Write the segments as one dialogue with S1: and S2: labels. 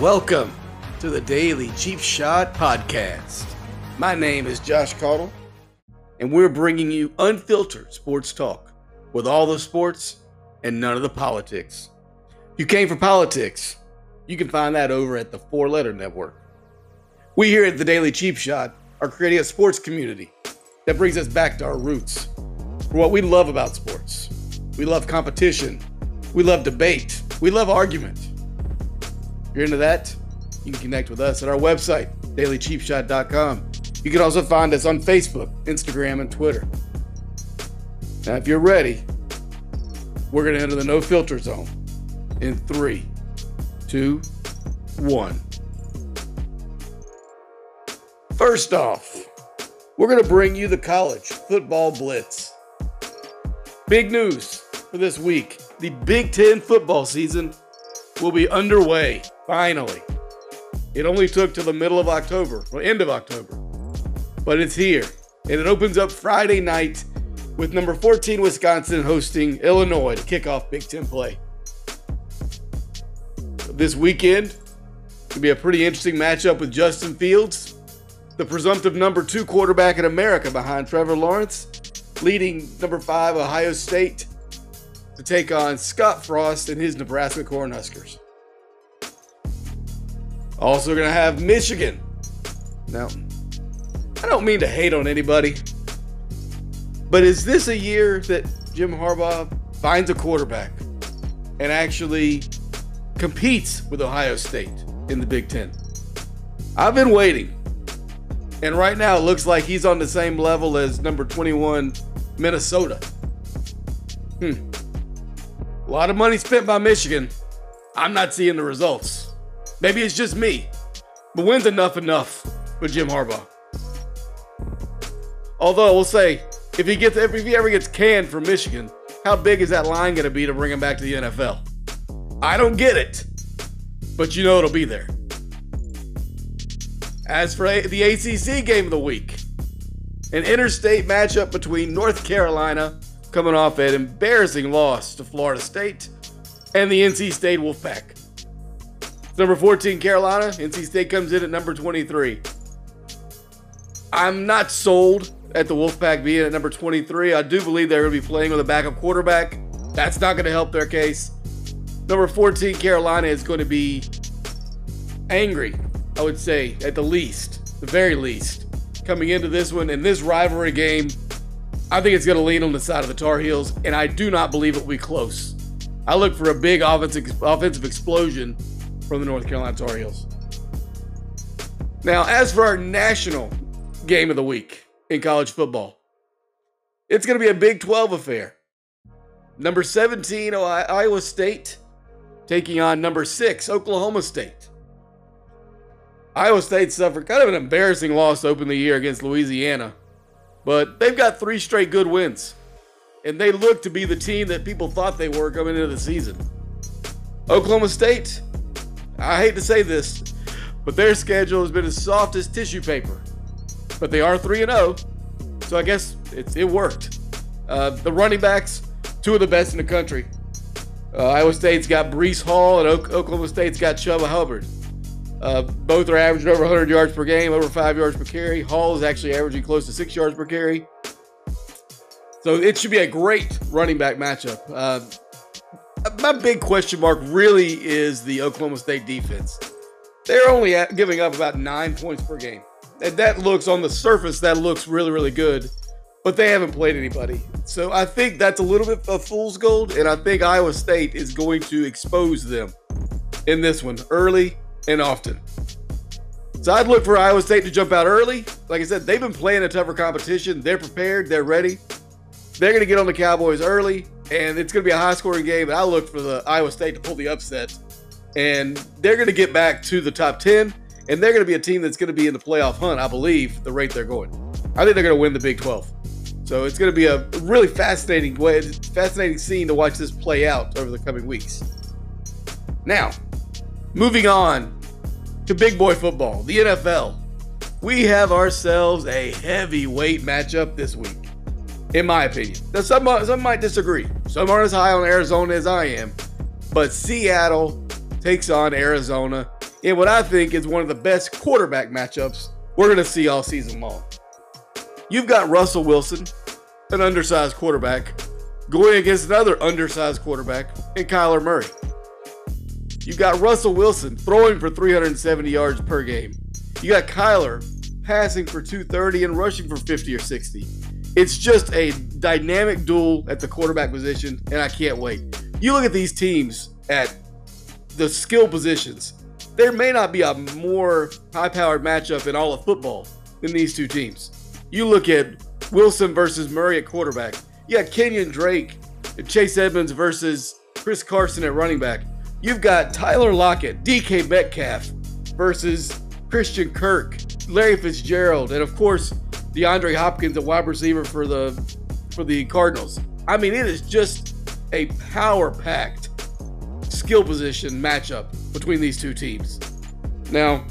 S1: Welcome to the Daily Cheap Shot Podcast. My name is Josh Caudle, and we're bringing you unfiltered sports talk with all the sports and none of the politics. You came for politics. You can find that over at the Four Letter Network. We here at the Daily Cheap Shot are creating a sports community that brings us back to our roots for what we love about sports. We love competition. We love debate. We love argument. You're into that, you can connect with us at our website, dailycheapshot.com. You can also find us on Facebook, Instagram, and Twitter. Now, if you're ready, we're going to enter the no filter zone in three, two, one. First off, we're going to bring you the college football blitz. Big news for this week the Big Ten football season will be underway, finally. It only took to the middle of October, or end of October, but it's here. And it opens up Friday night with number 14 Wisconsin hosting Illinois to kick off Big Ten play. This weekend could be a pretty interesting matchup with Justin Fields, the presumptive number two quarterback in America behind Trevor Lawrence, leading number five Ohio State to take on Scott Frost and his Nebraska Cornhuskers. Also, to have Michigan. Now, I don't mean to hate on anybody, but is this a year that Jim Harbaugh finds a quarterback and actually competes with Ohio State in the Big Ten? I've been waiting. And right now, it looks like he's on the same level as number 21, Minnesota. Hmm. A lot of money spent by Michigan. I'm not seeing the results. Maybe it's just me. But when's enough enough for Jim Harbaugh? Although we'll say, if he gets if he ever gets canned from Michigan, how big is that line to be to bring him back to the NFL? I don't get it, but you know it'll be there. As for the ACC game of the week, an interstate matchup between North Carolina coming off an embarrassing loss to Florida State, and the NC State Wolfpack. Number 14, Carolina. NC State comes in at number 23. I'm not sold at the Wolfpack being at number 23. I do believe they're going to be playing with a backup quarterback. That's not going to help their case. Number 14, Carolina is going to be angry, I would say, at the least, the very least, coming into this one. In this rivalry game, I think it's going to lean on the side of the Tar Heels, and I do not believe it will be close. I look for a big offensive, offensive explosion from the North Carolina Tar Heels. Now, as for our national game of the week in college football, it's going to be a Big 12 affair. Number 17, Iowa State, taking on number 6, Oklahoma State. Iowa State suffered kind of an embarrassing loss to open the year against Louisiana. But they've got three straight good wins. And they look to be the team that people thought they were coming into the season. Oklahoma State, I hate to say this, but their schedule has been as soft as tissue paper. But they are 3 0, so I guess it's it worked. Uh, the running backs, two of the best in the country. Uh, Iowa State's got Breece Hall, and Oklahoma State's got Chuba Hubbard. Uh, both are averaging over 100 yards per game, over five yards per carry. Hall is actually averaging close to six yards per carry. So it should be a great running back matchup. My big question mark really is the Oklahoma State defense. They're only giving up about nine points per game. And that looks, on the surface, that looks really, really good. But they haven't played anybody. So I think that's a little bit of fool's gold. And I think Iowa State is going to expose them in this one early and often. So I'd look for Iowa State to jump out early. Like I said, they've been playing a tougher competition. They're prepared. They're ready. They're going to get on the Cowboys early, and it's going to be a high scoring game. And I look for the Iowa State to pull the upset, and they're going to get back to the top 10, and they're going to be a team that's going to be in the playoff hunt, I believe, the rate they're going. I think they're going to win the Big 12. So it's going to be a really fascinating way, fascinating scene to watch this play out over the coming weeks. Now, moving on to big boy football, the NFL. We have ourselves a heavyweight matchup this week, in my opinion. Now, some, some might disagree. Some aren't as high on Arizona as I am, but Seattle takes on Arizona in what I think is one of the best quarterback matchups we're going to see all season long. You've got Russell Wilson, an undersized quarterback, going against another undersized quarterback in Kyler Murray. You've got Russell Wilson throwing for 370 yards per game. You got Kyler passing for 230 and rushing for 50 or 60. It's just a dynamic duel at the quarterback position, and I can't wait. You look at these teams at the skill positions, there may not be a more high powered matchup in all of football than these two teams. You look at Wilson versus Murray at quarterback. You got Kenyon Drake and Chase Edmonds versus Chris Carson at running back. You've got Tyler Lockett, DK Metcalf versus Christian Kirk, Larry Fitzgerald, and of course DeAndre Hopkins, a wide receiver for the for the Cardinals. I mean, it is just a power packed skill position matchup between these two teams. Now,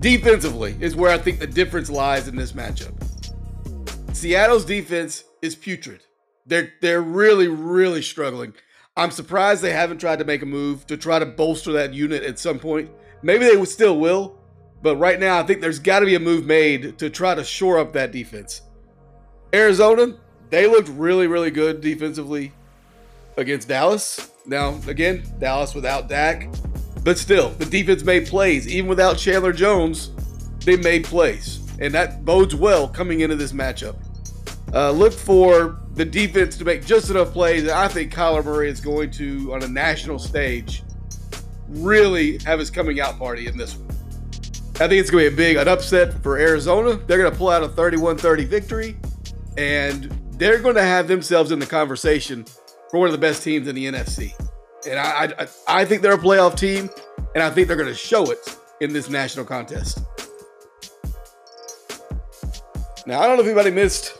S1: defensively is where I think the difference lies in this matchup. Seattle's defense is putrid. They're they're really really struggling. I'm surprised they haven't tried to make a move to try to bolster that unit at some point. Maybe they still will, but right now I think there's got to be a move made to try to shore up that defense. Arizona, they looked really really good defensively against Dallas. Now, again, Dallas without Dak, but still, the defense made plays. Even without Chandler Jones, they made plays. And that bodes well coming into this matchup. Uh, look for the defense to make just enough plays that I think Kyler Murray is going to, on a national stage, really have his coming out party in this one. I think it's going to be a big an upset for Arizona. They're going to pull out a 31 30 victory, and they're going to have themselves in the conversation for one of the best teams in the NFC. And I, I, I think they're a playoff team, and I think they're going to show it in this national contest. Now, I don't know if anybody missed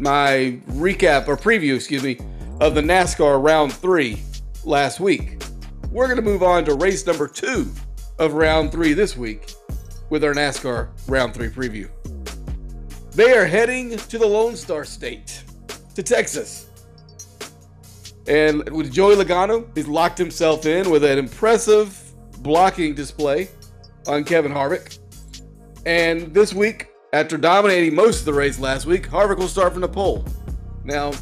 S1: my recap or preview, excuse me, of the NASCAR round three last week. We're going to move on to race number two of round three this week with our NASCAR round three preview. They are heading to the Lone Star State, to Texas. And with Joey Logano, he's locked himself in with an impressive blocking display on Kevin Harvick. And this week, after dominating most of the race last week, Harvick will start from the pole. Now,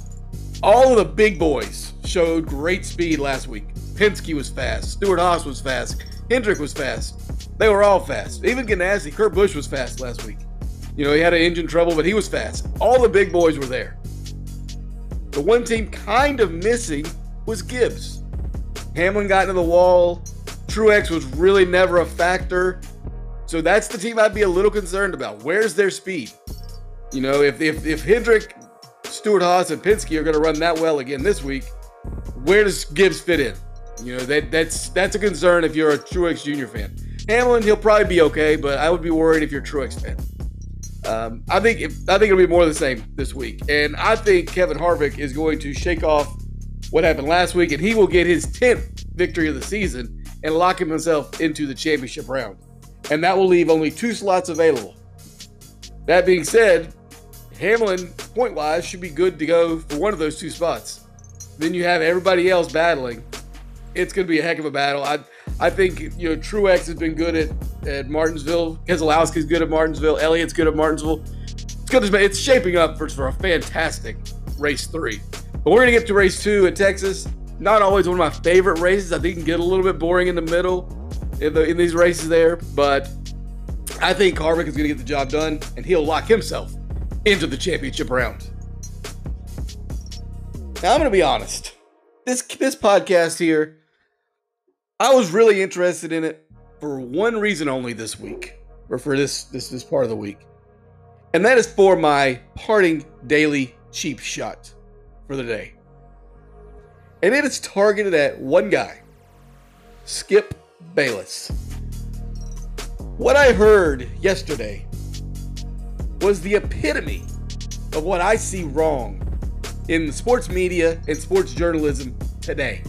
S1: all of the big boys showed great speed last week. Penske was fast, Stewart-Haas was fast, Hendrick was fast. They were all fast. Even Ganassi, Kurt Busch was fast last week. You know, he had an engine trouble, but he was fast. All the big boys were there. The one team kind of missing was Gibbs. Hamlin got into the wall. Truex was really never a factor. So that's the team I'd be a little concerned about. Where's their speed? You know, if if, if Hendrick, Stewart-Haas, and Penske are going to run that well again this week, where does Gibbs fit in? You know, that that's that's a concern if you're a Truex Jr. fan. Hamlin, he'll probably be okay, but I would be worried if you're Truex fan. Um, I think if, I think it'll be more of the same this week, and I think Kevin Harvick is going to shake off what happened last week, and he will get his tenth victory of the season and lock himself into the championship round, and that will leave only two slots available. That being said, Hamlin point wise should be good to go for one of those two spots. Then you have everybody else battling. It's going to be a heck of a battle. I I think you know Truex has been good at, at Martinsville. Keselowski's good at Martinsville. Elliott's good at Martinsville. It's good. It's shaping up for, for a fantastic race three. But we're gonna get to race two at Texas. Not always one of my favorite races. I think it can get a little bit boring in the middle in, the, in these races there. But I think Harvick is gonna get the job done, and he'll lock himself into the championship round. Now I'm gonna be honest. This this podcast here I was really interested in it for one reason only this week, or for this this this part of the week, and that is for my parting daily cheap shot for the day, and it is targeted at one guy, Skip Bayless. What I heard yesterday was the epitome of what I see wrong in sports media and sports journalism today.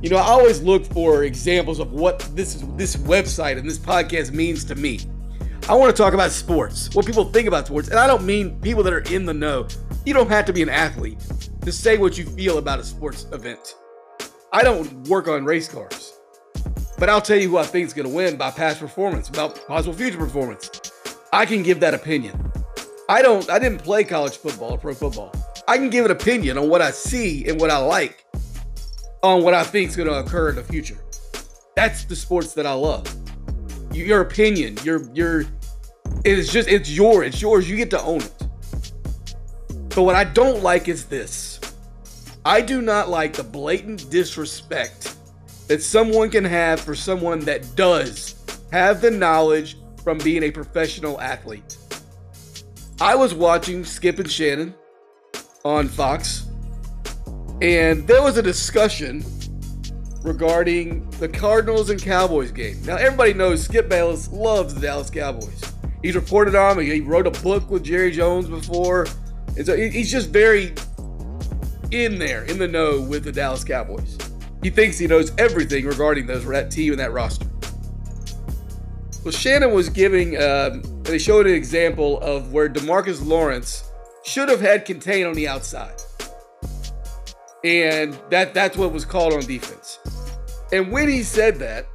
S1: You know, I always look for examples of what this this website and this podcast means to me. I want to talk about sports, what people think about sports, and I don't mean people that are in the know. You don't have to be an athlete to say what you feel about a sports event. I don't work on race cars. But I'll tell you who I think is going to win by past performance, about possible future performance. I can give that opinion. I don't. I didn't play college football or pro football. I can give an opinion on what I see and what I like, on what I think is going to occur in the future. That's the sports that I love. Your opinion, your your, it's just it's your, it's yours. You get to own it. But what I don't like is this. I do not like the blatant disrespect that someone can have for someone that does have the knowledge from being a professional athlete. I was watching Skip and Shannon on Fox, and there was a discussion regarding the Cardinals and Cowboys game. Now, everybody knows Skip Bayless loves the Dallas Cowboys. He's reported on them. He wrote a book with Jerry Jones before. And so he's just very in there, in the know with the Dallas Cowboys. He thinks he knows everything regarding those that team and that roster. Well, Shannon was giving, um, they showed an example of where Demarcus Lawrence should have had contain on the outside. And that that's what was called on defense. And when he said that,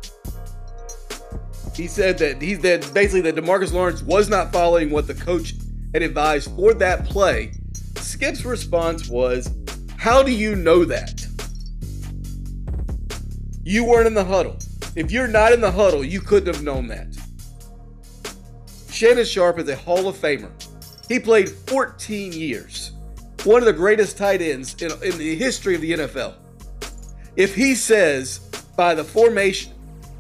S1: he said that he that basically that Demarcus Lawrence was not following what the coach had advised for that play. Skip's response was, How do you know that? You weren't in the huddle. If you're not in the huddle, you couldn't have known that. Shannon Sharpe is a Hall of Famer. He played 14 years, one of the greatest tight ends in, in the history of the NFL. If he says by the formation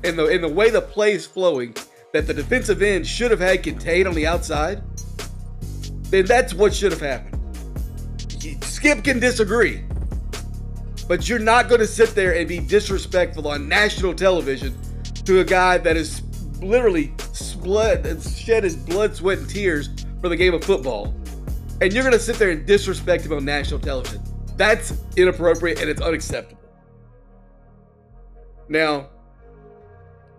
S1: and the, and the way the play is flowing that the defensive end should have had contained on the outside, then that's what should have happened. Skip can disagree, but you're not going to sit there and be disrespectful on national television to a guy that is literally blood, shed his blood, sweat, and tears for the game of football. And you're going to sit there and disrespect him on national television. That's inappropriate and it's unacceptable. Now,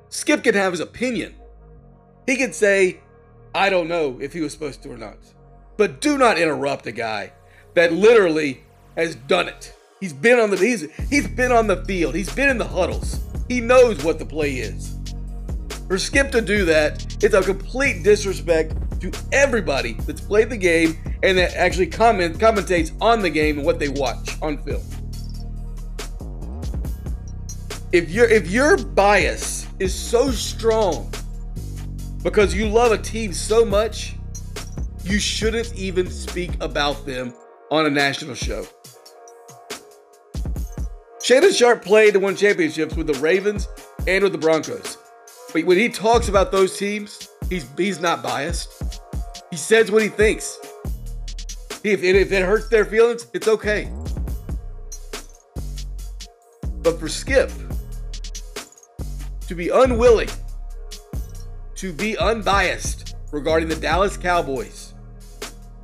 S1: Skip can have his opinion. He could say, I don't know if he was supposed to or not. But do not interrupt a guy that literally has done it. He's been on the he's he's been on the field. He's been in the huddles. He knows what the play is. For Skip to do that, it's a complete disrespect to everybody that's played the game and that actually comment commentates on the game and what they watch on film. If your if your bias is so strong because you love a team so much, you shouldn't even speak about them on a national show. Shannon Sharpe played and won championships with the Ravens and with the Broncos. But when he talks about those teams, he's he's not biased. He says what he thinks. If it, if it hurts their feelings, it's okay. But for Skip to be unwilling to be unbiased regarding the Dallas Cowboys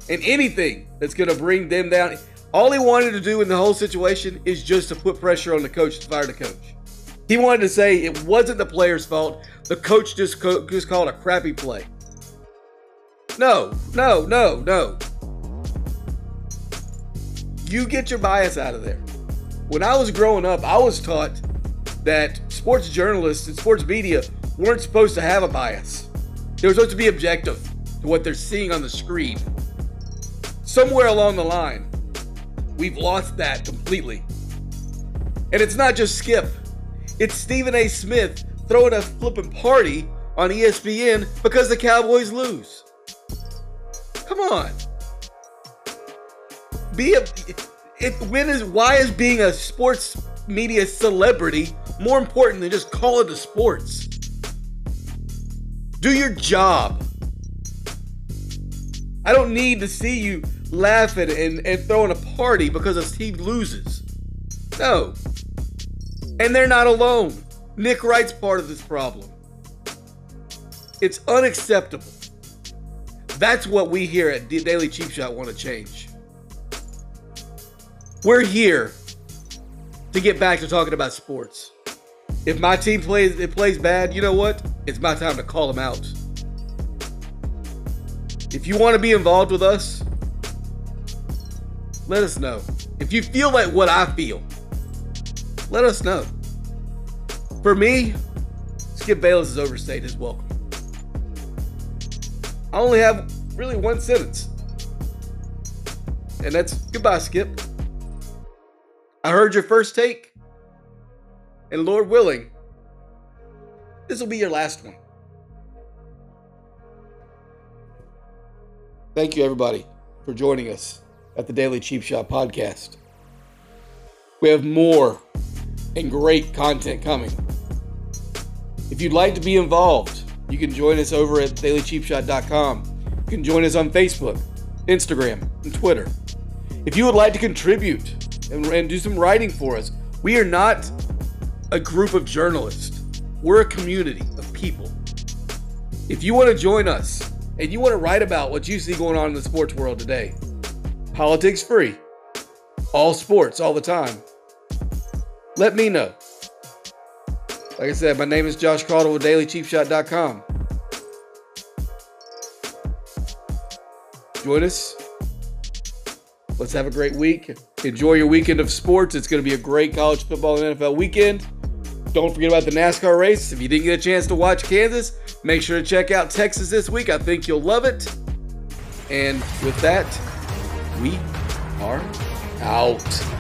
S1: and anything that's going to bring them down. All he wanted to do in the whole situation is just to put pressure on the coach to fire the coach. He wanted to say it wasn't the player's fault. The coach just co- just called a crappy play. No, no, no, no. You get your bias out of there. When I was growing up, I was taught that sports journalists and sports media weren't supposed to have a bias. They were supposed to be objective to what they're seeing on the screen somewhere along the line, we've lost that completely. And it's not just Skip, it's Stephen A. Smith throwing a flipping party on ESPN because the Cowboys lose. Come on. Be a it, when is why is being a sports media celebrity more important than just call it a sports? Do your job. I don't need to see you laughing and, and throwing a party because his team loses. No. And they're not alone. Nick Wright's part of this problem. It's unacceptable. That's what we here at Daily Cheap Shot want to change. We're here to get back to talking about sports. If my team plays it plays bad, you know what? It's my time to call them out. If you want to be involved with us, let us know. If you feel like what I feel, let us know. For me, Skip Bayless is overstayed his welcome. I only have really one sentence. And that's goodbye, Skip. I heard your first take. And Lord willing, this will be your last one. Thank you, everybody, for joining us at the Daily Cheap Shot Podcast. We have more and great content coming. If you'd like to be involved, you can join us over at dailycheapshot.com. You can join us on Facebook, Instagram, and Twitter. If you would like to contribute and, and do some writing for us, we are not a group of journalists. We're a community of people. If you want to join us and you want to write about what you see going on in the sports world today, politics free, all sports all the time, let me know. Like I said, my name is Josh Caudill with DailyCheapShot.com. Join us. Let's have a great week. Enjoy your weekend of sports. It's going to be a great college football and NFL weekend. Don't forget about the NASCAR race. If you didn't get a chance to watch Kansas, make sure to check out Texas this week. I think you'll love it. And with that, we are out.